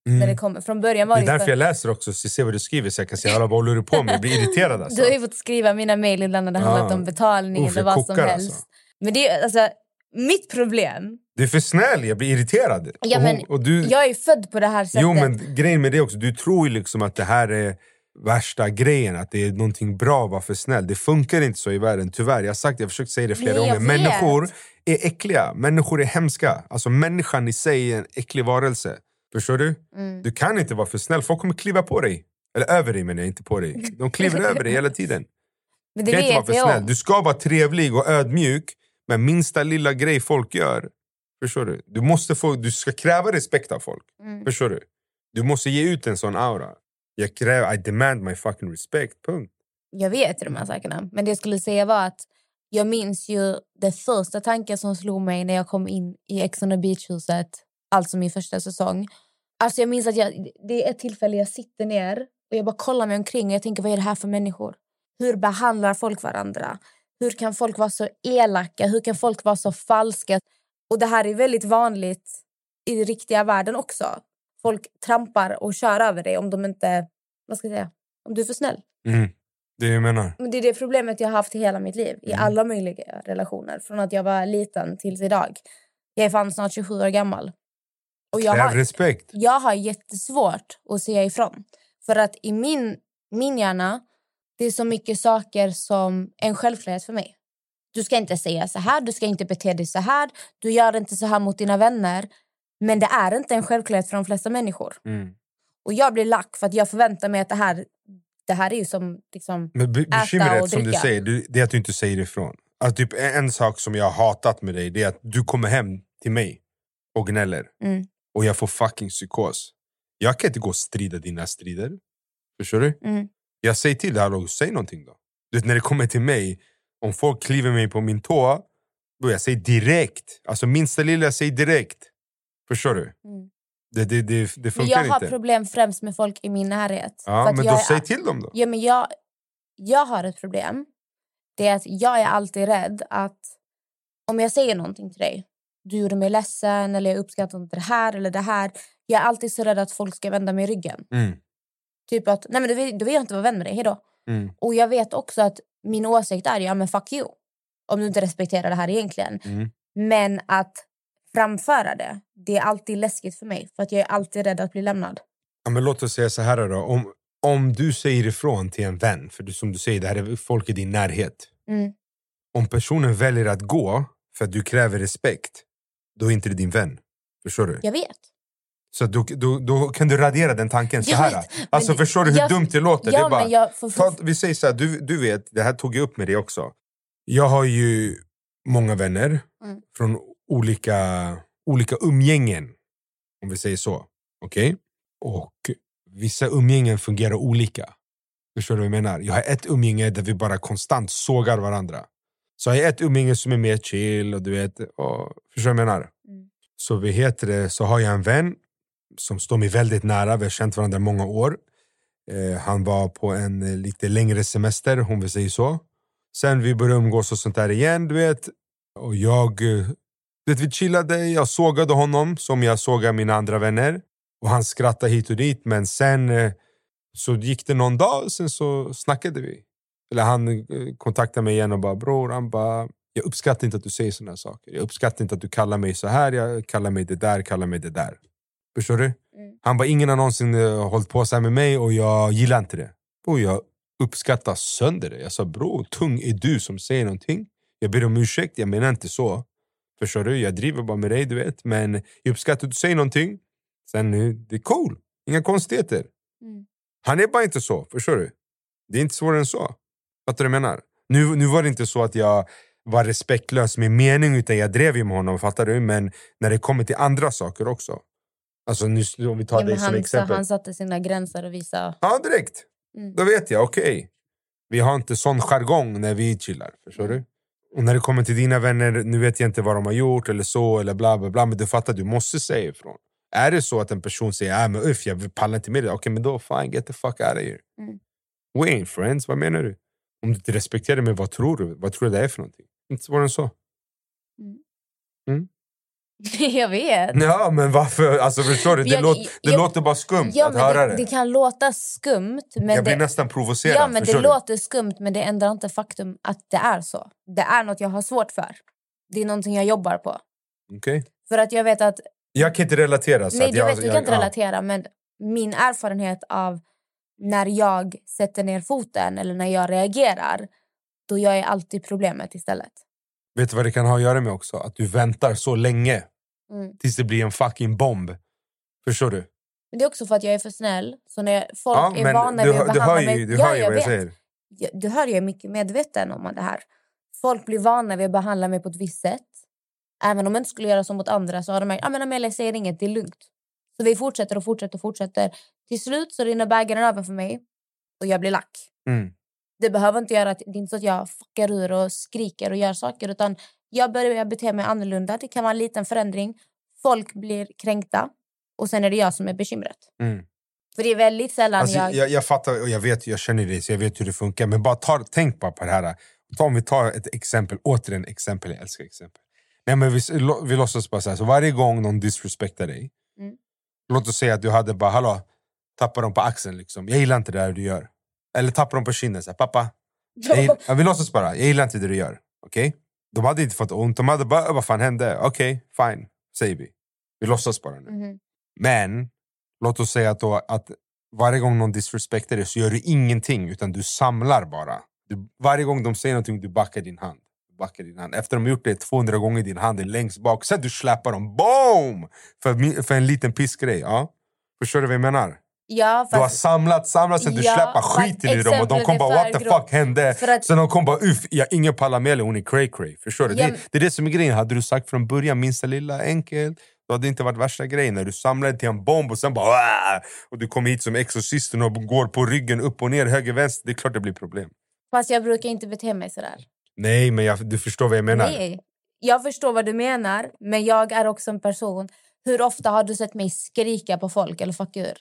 När det kommer. Från början var Mm. Det är därför för... jag läser också, så jag ser vad du skriver så jag kan säga alla vad håller du på med? Jag blir irriterad alltså. Du har ju fått skriva mina mejl ibland när det handlat Ja. om betalning Uff, eller vad som kokar, helst. alltså. Men det är alltså, mitt problem... Du är för snäll, jag blir irriterad. Ja, och, men hon- och du, Jag är född på det här sättet. Jo men grejen med det också, du tror ju liksom att det här är värsta grejen, att det är någonting bra att vara för snäll. Det funkar inte så i världen, tyvärr. Jag har sagt det, jag har försökt säga det flera Nej, gånger. Människor är äckliga, människor är hemska. Alltså människan i sig är en äcklig varelse. Förstår du? Mm. Du kan inte vara för snäll, folk kommer kliva på dig. Eller över dig menar jag, inte på dig. De kliver över dig hela tiden. Men Du det kan inte vara för snäll. om. Du ska vara trevlig och ödmjuk, men minsta lilla grej folk gör, förstår du? Du, måste få, du ska kräva respekt av folk. Mm. Förstår du? Du måste ge ut en sån aura. Jag kräver, I demand my fucking respect, punkt. Jag vet de här sakerna. Men det jag skulle säga var att jag minns ju den första tanken som slog mig när jag kom in i Ex on the Beach-huset, alltså min första säsong. Alltså jag minns att jag, det är ett tillfälle jag sitter ner och jag bara kollar mig omkring och jag tänker vad är det här för människor? Hur behandlar folk varandra? Hur kan folk vara så elaka? Hur kan folk vara så falska? Och det här är väldigt vanligt i den riktiga världen också. Folk trampar och kör över dig om de inte, vad ska jag säga, om du är för snäll. Mm. Det jag menar. Men det är det problemet jag har haft i hela mitt liv. I Mm. alla möjliga relationer. Från att jag var liten tills idag. Jag är fan snart 27 år gammal. Och jag har, respekt. jag har jättesvårt att säga ifrån. För att i min, min hjärna, det är så mycket saker som är en självklarhet för mig. Du ska inte säga så här, du ska inte bete dig så här. Du gör inte så här mot dina vänner. Men det är inte en självklarhet för de flesta människor. Mm. Och jag blir lack för att jag förväntar mig att det här, det här är ju som... Liksom, Men be- bekymret och som du säger, du, det är att du inte säger ifrån. Alltså, typ, en, sak som jag har hatat med dig det är att du kommer hem till mig och gnäller. Mm. Och jag får fucking psykos. Jag kan inte gå och strida dina strider. Förstår du? mm. Jag säger till dig, säg någonting då. Du vet, när det kommer till mig, om folk kliver mig på min tå, då jag säger direkt. Alltså minsta lilla, jag säger direkt. Förstår du? Mm. Det, det, det, det funkar jag har inte. problem främst med folk i min närhet. Ja, men jag då säg till dem då. Ja, men jag, jag har ett problem. Det är att jag är alltid rädd att om jag säger någonting till dig, du gjorde mig ledsen eller jag uppskattar inte det här eller det här. Jag är alltid så rädd att folk ska vända mig ryggen. Mm. Typ att, nej men då vill, då vill jag inte vara vän med dig, hejdå. Mm. Och jag vet också att min åsikt är, ja men fuck you. Om du inte respekterar det här egentligen. Mm. Men att framföra det, det är alltid läskigt för mig. För att jag är alltid rädd att bli lämnad. Ja, men låt oss säga så här då. Om, om du säger ifrån till en vän, för du, som du säger, det här är folk i din närhet. Mm. Om personen väljer att gå för att du kräver respekt, då är inte det din vän. Förstår du? Jag vet. Så då, då, då kan du radera den tanken så här. vet, Alltså men förstår du hur jag- dumt det låter? det Ja, är bara, jag får, ta, vi säger så här, du, du vet, det här tog jag upp med dig också. Jag har ju många vänner Mm. från olika, olika umgängen. Om vi säger så. Okej? Och vissa umgängen fungerar olika. Förstår du vad jag menar? Jag har ett umgänge där vi bara konstant sågar varandra. Så har jag ett umgänge som är mer chill och du vet, och, förstår du vad jag menar? Mm. Så, vi heter det, så har jag en vän som står mig väldigt nära, vi har känt varandra i många år. Eh, han var på en eh, lite längre semester, om vi säger så. Sen vi började umgås och sånt där igen, du vet. Och jag, eh, du vet, vi chillade, jag sågade honom som jag sågar mina andra vänner. Och han skrattade hit och dit, men sen eh, så gick det någon dag, sen så snackade vi. Eller han eh, kontaktade mig igen och bara bror, han bara jag uppskattar inte att du säger såna här saker. Jag uppskattar inte att du kallar mig så här, jag kallar mig det där, kallar mig det där. Förstår du? Mm. Han bara, ingen har någonsin uh, hållit på så här med mig och jag gillar inte det. Och jag uppskattar sönder det. Jag sa, bro, tung är du som säger någonting. Jag ber om ursäkt, jag menar inte så. Förstår du? Jag driver bara med dig, du vet. Men jag uppskattar att du säger någonting. Sen, nu, det är cool. Inga konstigheter. Mm. Han är bara inte så, förstår du? Det är inte svårare än så. Fattar du vad jag menar? Nu, nu var det inte så att jag var respektlös med mening, utan jag drev ju med honom, fattar du? Men när det kommer till andra saker också. Alltså nu, om vi tar Ja, dig som han, så exempel. han satte sina gränser och visade... Ja, direkt. Mm. Då vet jag, okej. Vi har inte sån jargong när vi chillar. Förstår du? Och när det kommer till dina vänner, nu vet jag inte vad de har gjort eller så, eller bla bla bla. Men du fattar, du måste säga ifrån. Är det så att en person säger äh, men uff, jag pallar inte med det, okej men då fine, get the fuck out of here. Mm. We ain't friends, vad menar du? Om du inte respekterar mig, vad tror du? Vad tror du det är för någonting? Inte svårare än så. jag vet. Ja, men varför? Alltså förstår du? Det, Jag- låter, det jag- låter bara skumt Ja, att höra det, det. det kan låta skumt, men jag blir det, nästan provocerad. ja, men det du? låter skumt men det ändrar inte faktum att det är så. Det är något jag har svårt för. Det är någonting jag jobbar på. Okej. För att jag vet att... Jag kan inte relatera. Så nej, att jag vet, du kan inte ja. relatera, men min erfarenhet av när jag sätter ner foten eller när jag reagerar, då gör jag alltid problemet istället. Vet du vad det kan ha att göra med också? Att du väntar så länge Mm. tills det blir en fucking bomb. Förstår du? Men det är också för att jag är för snäll. Så när jag, folk Ja, är vana vid att behandla mig... ju, du Ja, hör ju vad jag vet. säger. Jag, du hör, jag är mycket medveten om det här. Folk blir vana vid att behandla mig på ett visst sätt. Även om jag inte skulle göra så mot andra så har de märkt ah, men Amelia säger inget, det är lugnt. Så vi fortsätter och fortsätter och fortsätter. Till slut så rinner bägaren över för mig och jag blir lack. Mm. Det behöver inte göra att, det är inte så att jag fuckar ur och skriker och gör saker utan jag börjar bete mig annorlunda. Det kan vara en liten förändring. Folk blir kränkta och sen är det jag som är bekymret. Mm. För det är väldigt sällan Alltså, jag... jag... Jag, fattar och jag vet, jag känner dig så jag vet hur det funkar. Men bara ta, tänk bara på det här. Ta, om vi tar ett exempel, återigen exempel, jag älskar exempel. Nej, men vi, vi låtsas bara så här, så varje gång någon disrespektar dig. Mm. Låt oss säga att du hade bara, hallå, tappa dem på axeln liksom. Jag gillar inte det där du gör. Eller tappa dem på kinden, så här, pappa. Jag vi låtsas bara, jag gillar inte det du gör. Okej? De hade inte fått ont, de hade bara, vad fan hände? Okej, fine, säger vi. Vi låtsas bara nu. Mhm. Men låt oss säga att, då, att varje gång någon disrespektar dig så gör du ingenting utan du samlar bara. Du, varje gång de säger någonting du backar din hand. Du backar din hand. Efter de har gjort det 200 gånger din hand är längst bak. Sen du släpar dem, boom! För, för en liten pissgrej. Ja? Förstår du vad jag menar? Ja, Du har samlat, samlat, sen du Ja, fast skiten i dem och de kommer bara what the fuck hände? Att- Sen de kommer bara uff, jag ingen pallar med hon är cray cray. Förstår du? Ja, det, det är det som är grejen. Hade du sagt från början minsta lilla enkelt då hade det inte varit värsta grejen. När du samlar det till en bomb och sen bara "Åh!" och du kommer hit som exorcisten och går på ryggen upp och ner, höger, vänster. Det är klart det blir problem. Fast jag brukar inte bete mig sådär. Nej, men jag, du förstår vad jag menar. Nej. Jag förstår vad du menar, men jag är också en person... Hur ofta har du sett mig skrika på folk eller fucka ur?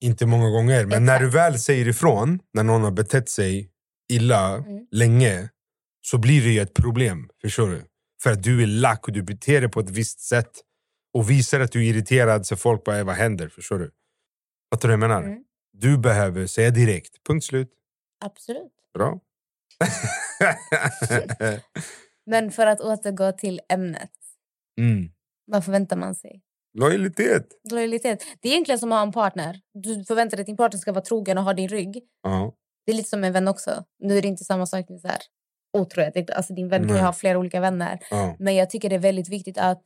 Inte många gånger, men när Exakt. du väl säger ifrån, när någon har betett sig illa Mm. länge, så blir det ju ett problem. Förstår du? För att du är lack och du beter dig på ett visst sätt och visar att du är irriterad så folk bara, "Eh, vad händer? Förstår du? Fattar du vad jag menar? Mm. Du behöver säga direkt, punkt slut. Absolut. Bra. Men för att återgå till ämnet. mm. Vad förväntar man sig? Lojalitet. Lojalitet. Det är egentligen som att ha en partner. Du förväntar dig att din partner ska vara trogen och ha din rygg. Ja. Det är lite som en vän också. Nu är det inte samma sak med så här, otrohet. Alltså din vän kan Nej. ha flera olika vänner. Ja. Men jag tycker det är väldigt viktigt att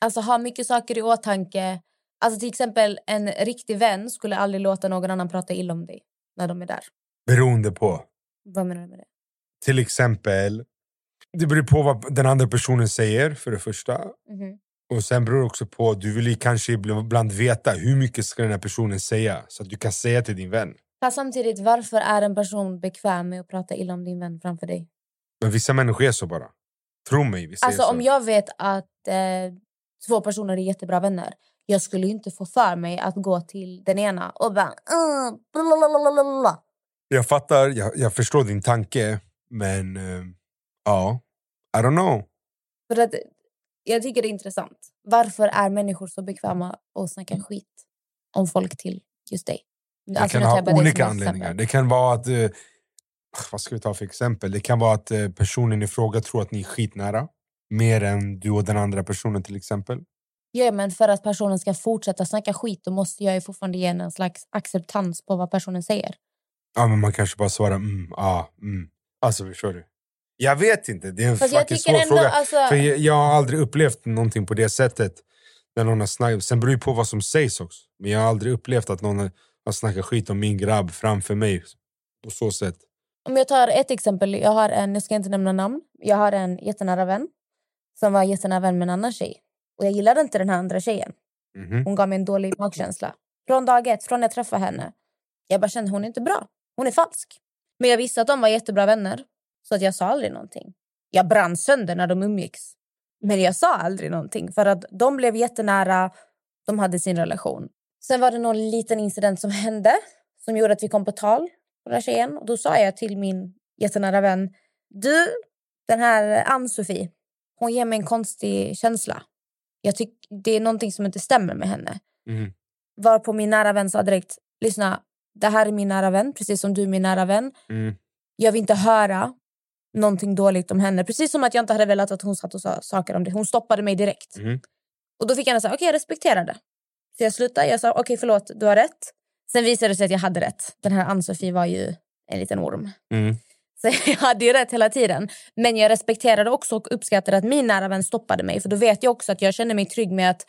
alltså, ha mycket saker i åtanke. Alltså till exempel en riktig vän skulle aldrig låta någon annan prata illa om dig när de är där. Beroende på. Vad menar du med det? Till exempel, det beror på vad den andra personen säger för det första. Mhm. Och sen beror det också på, du vill ju kanske ibland veta hur mycket ska den här personen säga så att du kan säga till din vän. Fast samtidigt, varför är en person bekväm med att prata illa om din vän framför dig? Men vissa människor är så bara. Tro mig, vissa Alltså så. om jag vet att eh, två personer är jättebra vänner. Jag skulle inte få för mig att gå till den ena och bara... Uh. Jag fattar, jag, jag förstår din tanke, men eh, ja, I don't know. För att, jag tycker det är intressant. Varför är människor så bekväma att snacka skit om folk till just dig? Det Alltså, kan ha olika ett anledningar. Det kan vara att... Eh, vad ska vi ta för exempel? Det kan vara att eh, personen i fråga tror att ni är skitnära. Mer än du och den andra personen till exempel. Ja, men för att personen ska fortsätta snacka skit då måste jag ju fortfarande ge en slags acceptans på vad personen säger. Ja, men man kanske bara svarar mm, ja, mm. Alltså förstår du? Jag vet inte, det är en Fast fucking svår ändå... fråga. Alltså, För jag, jag har aldrig upplevt någonting på det sättet. När någon har snackat. Sen beror det på vad som sägs också. Men jag har aldrig upplevt att någon har- snackat skit om min grabb framför mig. På så sätt. Om jag tar ett exempel. Jag har en, jag ska inte nämna namn. Jag har en jättenära vän som var jättenära vän med en annan tjej. Och jag gillade inte den här andra tjejen. Mhm. Hon gav mig en dålig magkänsla. Från dag ett, från jag träffade henne. Jag bara kände hon är inte bra. Hon är falsk. Men jag visste att de var jättebra vänner. Så att jag sa aldrig någonting. Jag brann sönder när de umgicks. Men jag sa aldrig någonting. För att de blev jättenära. De hade sin relation. Sen var det någon liten incident som hände. Som gjorde att vi kom på tal. På den tjejen. Och då sa jag till min jättenära vän. Du, den här Ann-Sofie. Hon ger mig en konstig känsla. Jag tycker det är någonting som inte stämmer med henne. Mhm. Varpå min nära vän sa direkt, lyssna, det här är min nära vän, precis som du är min nära vän. Mm. Jag vill inte höra någonting dåligt om henne. Precis som att jag inte hade velat att hon satt och sa saker om det. Hon stoppade mig direkt. Mhm. Och då fick jag säga, okej jag respekterar det. Så jag slutade, jag sa, okej förlåt, du har rätt. Sen visade det sig att jag hade rätt. Den här Ann-Sofie var ju en liten orm. Mm. Så jag hade ju rätt hela tiden. Men jag respekterade också och uppskattade att min nära vän stoppade mig. För då vet jag också att jag känner mig trygg med att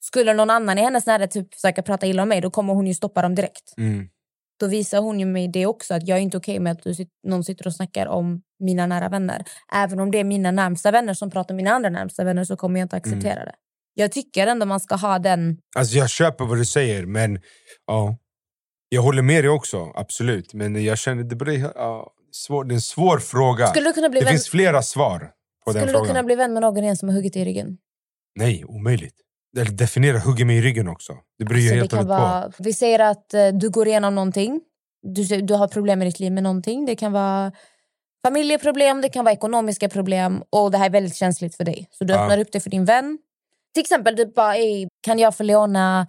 skulle någon annan i hennes närhet typ försöka prata illa om mig då kommer hon ju stoppa dem direkt. Mm. Då visar hon ju mig det också att jag är inte okej med att du någon sitter och snackar om mina nära vänner. Även om det är mina närmsta vänner som pratar om mina andra närmsta vänner så kommer jag inte acceptera det. Jag tycker ändå man ska ha den... Alltså jag köper vad du säger, men ja. Jag håller med dig också, absolut. Men jag känner det blir, ja, svår, det är en svår fråga. Skulle du kunna bli det vän, finns flera svar på den skulle du frågan. kunna bli vän med någon igen som har huggit i ryggen? Nej, omöjligt. Eller definiera hugga mig i ryggen också. Det beror ju Så helt och hållet på. vara, vi säger att eh, du går igenom någonting. Du, du har problem i ditt liv med någonting. Det kan vara familjeproblem, det kan vara ekonomiska problem och det här är väldigt känsligt för dig. Så du Ja. öppnar upp det för din vän. Till exempel, du bara, "Ey, kan jag få låna,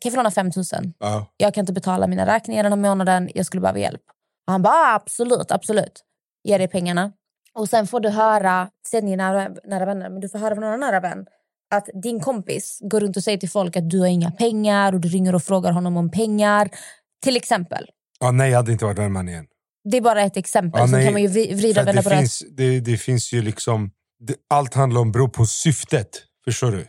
kan jag få låna 5 000? Ja. Jag kan inte betala mina räkningar den här månaden, jag skulle behöva hjälp. Och han bara, "Ah, absolut, absolut. Ge dig pengarna. Och sen får du höra, sen nära, nära vänner, men du får höra från någon nära vän att din kompis går runt och säger till folk att du har inga pengar och du ringer och frågar honom om pengar. Till exempel. Ja, nej, jag hade inte varit med honom igen. Det är bara ett exempel. Ja, så nej, kan man ju vrida vända det, på det. finns, det, det finns ju liksom... Det, allt handlar om beror på syftet. Förstår du?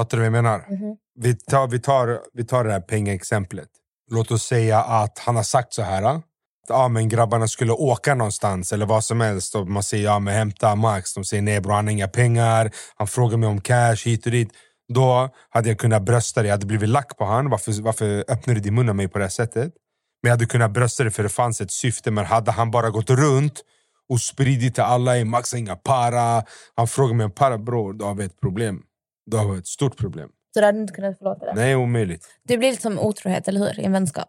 Fattar du vad jag menar? Mhm. Vi, tar, vi, tar, vi tar det här pengaexemplet. Låt oss säga att han har sagt så här. Ja, men grabbarna skulle åka någonstans eller vad som helst. Och man säger ja, men hämta Max. De säger nej bro, han har inga pengar. Han frågar mig om cash hit och dit. Då hade jag kunnat brösta det. Jag hade blivit lack på han. Varför, varför öppnar du din mun mig på det här sättet? Men jag hade kunnat brösta det för det fanns ett syfte. Men hade han bara gått runt och spridit till alla i Max har inga para. Han frågar mig om para, bror, då har vi ett problem. Då har vi ett stort problem. Så du hade inte kunnat förlåta det. Nej, omöjligt. Det blir lite som otrohet, eller hur? I en vänskap.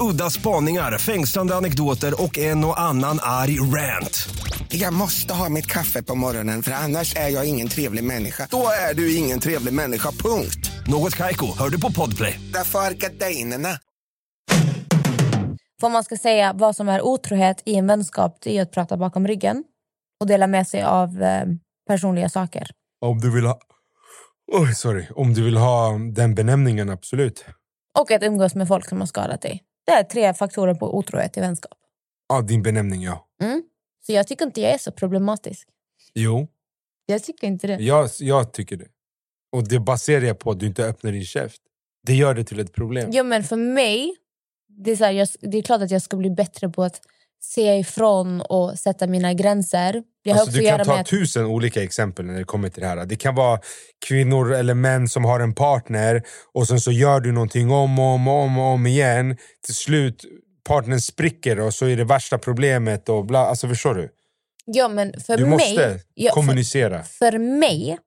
Udda spaningar, fängslande anekdoter och en och annan arg rant. Jag måste ha mitt kaffe på morgonen för annars är jag ingen trevlig människa. Då är du ingen trevlig människa, punkt. Något Kaiko, hör du på Podplay. Därför är gardinerna. Om man ska säga vad som är otrohet i en vänskap det är att prata bakom ryggen och dela med sig av eh, personliga saker. Om du vill ha... Oj, sorry. Om du vill ha den benämningen, absolut. Och att umgås med folk som har skadat dig. Det är tre faktorer på otrohet i vänskap. Ja, din benämning, ja. Mm. Så jag tycker inte jag är så problematisk. Jo, Jag tycker inte det. jag, jag tycker det. Och det baserar jag på att du inte öppnar din käft. Det gör det till ett problem. Jo, men för mig, det är, så här, jag, det är klart att jag ska bli bättre på att se ifrån och sätta mina gränser. Det Alltså, du kan ta att, tusen olika exempel när det kommer till det här. Det kan vara kvinnor eller män som har en partner och sen så gör du någonting om och om, och om, och om igen. Till slut partnern spricker och så är det värsta problemet. Och bla. Alltså förstår du? ja, men för Du mig, måste ja, för, kommunicera. för mig,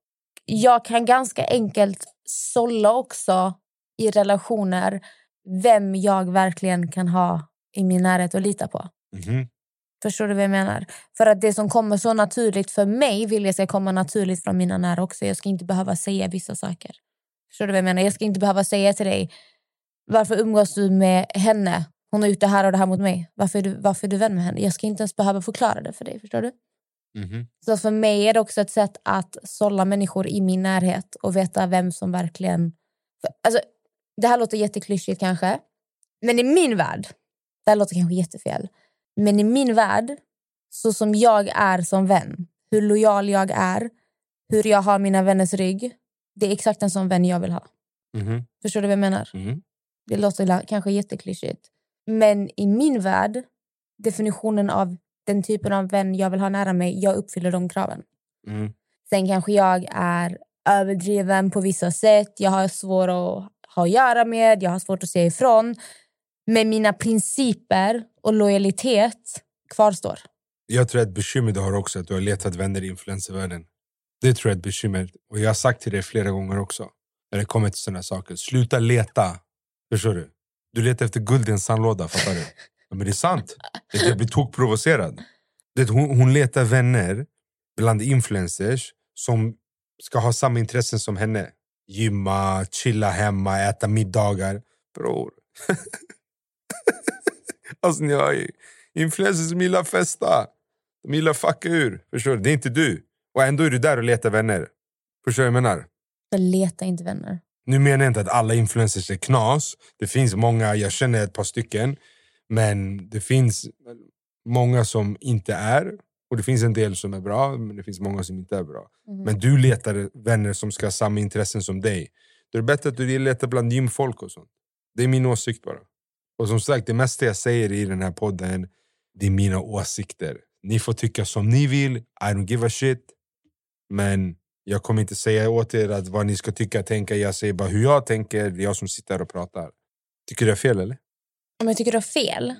jag kan ganska enkelt sålla också i relationer vem jag verkligen kan ha i min närhet och lita på. Mhm. Förstår du vad jag menar? För att det som kommer så naturligt för mig vill jag ska komma naturligt från mina nära också. Jag ska inte behöva säga vissa saker. Förstår du vad jag menar? Jag ska inte behöva säga till dig varför umgås du med henne? Hon har gjort det här och det här mot mig. Varför är, du, varför är du vän med henne? Jag ska inte ens behöva förklara det för dig. Förstår du? Mhm. Så för mig är det också ett sätt att sålla människor i min närhet och veta vem som verkligen... Alltså, det här låter jätteklyschigt kanske. Men i min värld, det här låter kanske jättefel. Men i min värld, så som jag är som vän, hur lojal jag är, hur jag har mina vänners rygg. Det är exakt en sån vän jag vill ha. Mhm. Förstår du vad jag menar? Mhm. Det låter kanske jätteklyschigt. Men i min värld, definitionen av den typen av vän jag vill ha nära mig, jag uppfyller de kraven. Mm. Sen kanske jag är överdriven på vissa sätt. Jag har svårt att ha att göra med, jag har svårt att säga ifrån. Men mina principer och lojalitet kvarstår. Jag tror att bekymmer du har också att du har letat vänner i influencervärlden. Det tror jag är ett bekymmer. Och jag har sagt till dig flera gånger också. När det kommer till sådana saker. Sluta leta. Förstår du? Du letar efter guld i en sandlåda, fattar du? Ja, men det är sant. Det- Jag blir tokprovocerad. Hon, hon letar vänner bland influencers som ska ha samma intressen som henne. gymma, chilla hemma, äta middagar. Bror. alltså ni har ju influencers som gillar festa. De gillar fucka ur. Förstår du? Det är inte du. Och ändå är du där och letar vänner. Förstår du vad jag menar? Jag letar inte vänner. Nu menar jag inte att alla influencers är knas. Det finns många, jag känner ett par stycken. Men det finns många som inte är. Och det finns en del som är bra, men det finns många som inte är bra. Mhm. Men du letar vänner som ska ha samma intressen som dig. Då är det bättre att du letar bland gymfolk och sånt. Det är min åsikt bara. Och som sagt, det mesta jag säger i den här podden, det är mina åsikter. Ni får tycka som ni vill, I don't give a shit. Men jag kommer inte säga åt er att vad ni ska tycka tänka. Jag säger bara hur jag tänker, det är jag som sitter här och pratar. Tycker du jag är fel eller? Om jag tycker du har fel?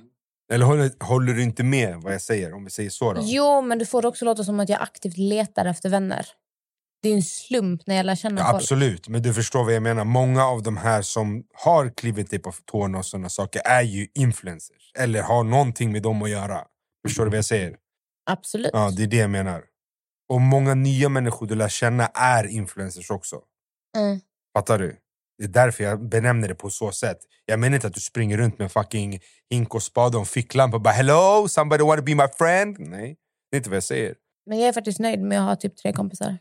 Eller håller, håller du inte med vad jag säger? Om vi säger så då? Jo, men du får det också låta som att jag aktivt letar efter vänner. Det är en slump när jag lär känna Ja, folk. absolut, men du förstår vad jag menar. Många av de här som har klivit dig på tårna och såna saker är ju influencers. Eller har någonting med dem att göra. Förstår du vad jag säger? Absolut. Ja, det är det jag menar. Och många nya människor du lär känna är influencers också. Mm. Fattar du? Det är därför jag benämner det på så sätt. Jag menar inte att du springer runt med fucking hink och spade och ficklampa och bara “Hello, somebody wanna be my friend?” Nej, det är inte vad jag säger. Men jag är faktiskt nöjd med att ha typ tre kompisar.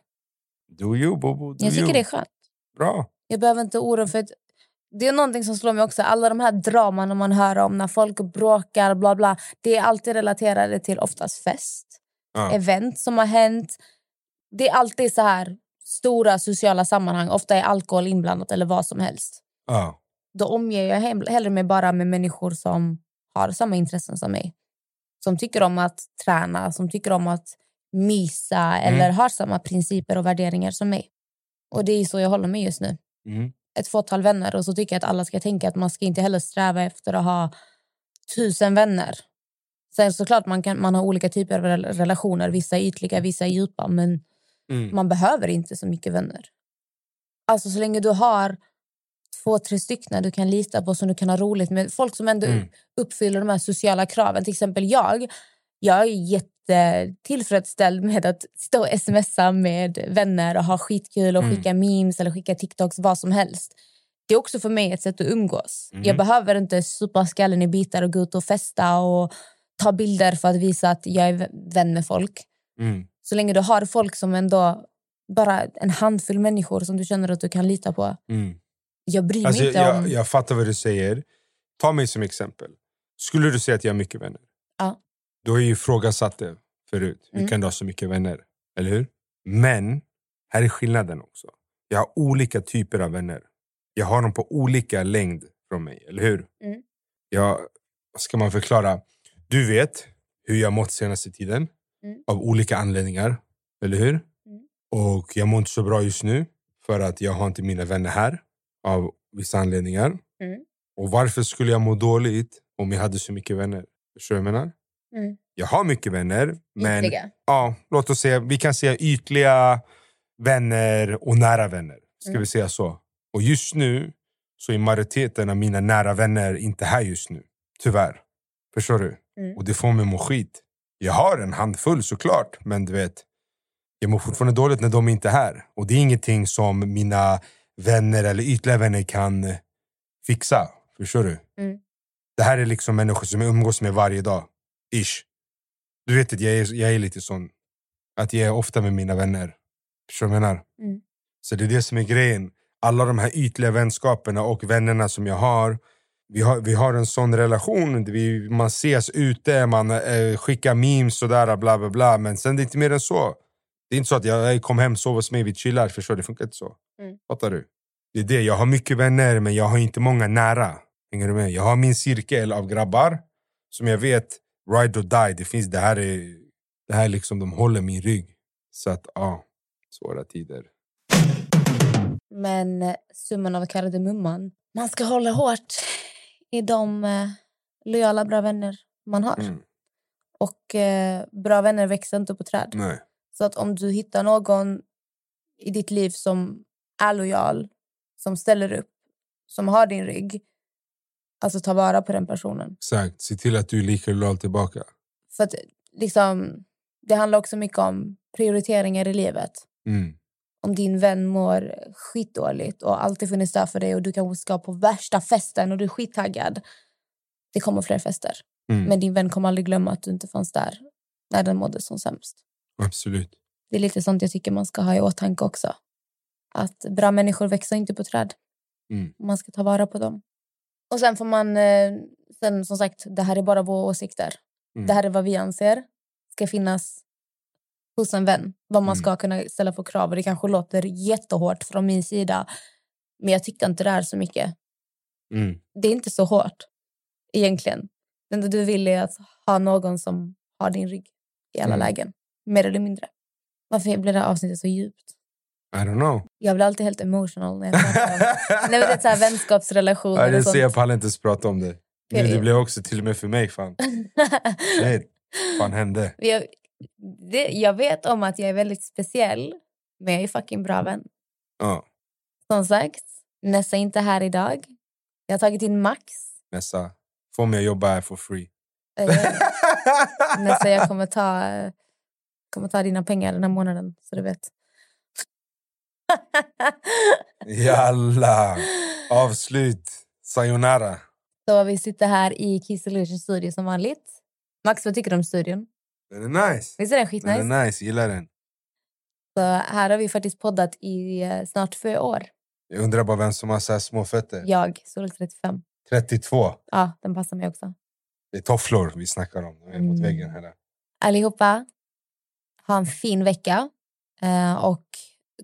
Do you, bobo, do Jag tycker you. det är skönt. Bra. Jag behöver inte oroa för att det är någonting som slår mig också. Alla de här draman man hör om när folk bråkar, bla bla. Det är alltid relaterade till oftast fest, Ja. event som har hänt. Det är alltid så här stora sociala sammanhang. Ofta är alkohol inblandat eller vad som helst. Ja. Då omger jag hellre mig bara med människor som har samma intressen som mig. Som tycker om att träna, som tycker om att mysa eller har samma principer och värderingar som mig. Och det är så jag håller mig just nu. Mm. Ett fåtal vänner och så tycker jag att alla ska tänka att man ska inte heller sträva efter att ha tusen vänner. Sen såklart man kan man har olika typer av rel- relationer. Vissa är ytliga, vissa är djupa. Men Mm. man behöver inte så mycket vänner. Alltså så länge du har två, tre stycken du kan lita på som du kan ha roligt med. Folk som ändå Mm. uppfyller de här sociala kraven. Till exempel jag. Jag är jättetillfredsställd med att sitta och smsa med vänner och ha skitkul och Mm. skicka memes eller skicka TikToks, vad som helst. Det är också för mig ett sätt att umgås. Mhm. Jag behöver inte supa skallen i bitar och gå ut och festa och ta bilder för att visa att jag är vä- vän med folk. Mm. Så länge du har folk som ändå bara en handfull människor som du känner att du kan lita på. Mm. Jag bryr Alltså, mig inte jag, om... jag fattar vad du säger. Ta mig som exempel. Skulle du säga att jag har mycket vänner? Du har ju ifrågasatt det förut. Hur Mm. kan du ha så mycket vänner? Eller hur? Men, här är skillnaden också. Jag har olika typer av vänner. Jag har dem på olika längd från mig, eller hur? Mm. Jag, ska man förklara? Du vet hur jag mått senaste tiden. Mm. Av olika anledningar, eller hur? Mm. Och jag mår inte så bra just nu. För att jag har inte mina vänner här. Av vissa anledningar. Mm. Och varför skulle jag må dåligt om jag hade så mycket vänner? Förstår du vad jag menar? Mm. Jag har mycket vänner. Men Ytliga. ja, låt oss säga, vi kan säga ytliga vänner och nära vänner. Ska Mm. vi säga så? Och just nu så är majoriteten av mina nära vänner inte här just nu. Tyvärr. Förstår du? Mm. Och det får mig må skit. Jag har en handfull såklart, men du vet, jag mår fortfarande dåligt när de inte är här. Och det är ingenting som mina vänner eller ytliga vänner kan fixa. Förstår du? Mm. Det här är liksom människor som jag umgås med varje dag. Ish. Du vet att jag är, jag är lite sån. Att jag är ofta med mina vänner. Förstår du vad jag menar? Mm. Så det är det som är grejen. Alla de här ytliga vänskaperna och vännerna som jag har. Vi har, vi har en sån relation. Vi, man ses ute, man eh, skickar memes sådär, bla bla bla. Men sen det är inte mer än så. Det är inte så att jag "Ey, kom hem, sov hos mig, vi chillar. Förstår? Det funkar inte så. Mm. Fattar du? Det är det. Jag har mycket vänner, men jag har inte många nära. Hänger du med? Jag har min cirkel av grabbar som jag vet, ride or die. Det, finns, det här är, det här är liksom, de håller min rygg. Så att, ja, svåra tider. Men eh, summan av kardemumman. Man ska hålla hårt i de eh, lojala, bra vänner man har. Mm. Och eh, bra vänner växer inte på träd. Nej. Så att om du hittar någon i ditt liv som är lojal, som ställer upp, som har din rygg. Alltså ta vara på den personen. Exakt. Se till att du är lika lojal tillbaka. För att liksom, det handlar också mycket om prioriteringar i livet. Mm. om din vän mår skitdåligt och alltid funnits där för dig och du kanske ska på värsta festen och du är skittaggad. Det kommer fler fester. Mm. Men din vän kommer aldrig glömma att du inte fanns där när den mådde som sämst. Absolut. Det är lite sånt jag tycker man ska ha i åtanke också. Att bra människor växer inte på träd. Mm. Man ska ta vara på dem. Och sen får man... eh, Sen som sagt, det här är bara våra åsikter. Mm. Det här är vad vi anser ska finnas hos en vän. Vad man Mm. ska kunna ställa för krav. Och det kanske låter jättehårt från min sida. Men jag tycker inte det är så mycket. Mm. Det är inte så hårt egentligen. Det enda du vill är att ha någon som har din rygg i alla Mm. lägen. Mer eller mindre. Varför blir det här avsnittet så djupt? I don't know. Jag blir alltid helt emotional när jag pratar om Nej, men det är vänskapsrelationer Ja, det och ser jag sånt. pallar inte ens prata om det. Nu, det blev också till och med för mig. Fan. Shit. fan hände? jag, det, jag vet om att jag är väldigt speciell, men jag är fucking bra vän. Ja, Som sagt, Nessa är inte här idag. Jag har tagit in Max. Nessa. Få mig att jobba här for free. Eh, Nessa, jag kommer ta, eh, kommer ta dina pengar den här månaden, så du vet. Jalla! Avslut. Sayonara. Så vi sitter här i Kiss Illusion studio som vanligt. Max, vad tycker du om studion? Den är nice. Visst är den Den skitnice? är nice, gillar den. Så här har vi faktiskt poddat i eh, snart två år. Jag undrar bara vem som har så här små fötter. Jag, Sol 35. 32. Ja, den passar mig också. Det är tofflor vi snackar om. De är mot Mm. väggen här. Allihopa, ha en fin vecka. Eh, och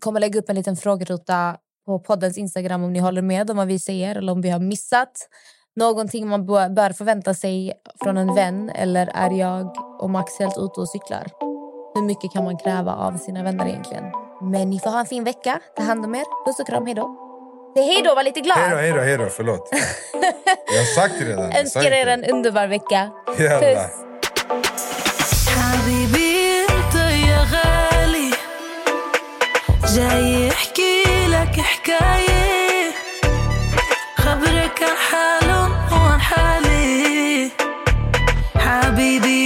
kommer lägga upp en liten frågeruta på poddens Instagram om ni håller med om vad vi säger eller om vi har missat någonting man bör förvänta sig från en vän eller är jag och Max helt ute och cyklar? Hur mycket kan man kräva av sina vänner egentligen? Men ni får ha en fin vecka. Ta hand om er. Puss och kram. Hej då. Hej då, var lite glad. Hej då, hej då, hej då. Förlåt. Jag har sagt det redan. Önskar er en underbar vecka. Puss. جاي يحكي لك حكاية. خبرك عن حاله وعن حالي. حبيبي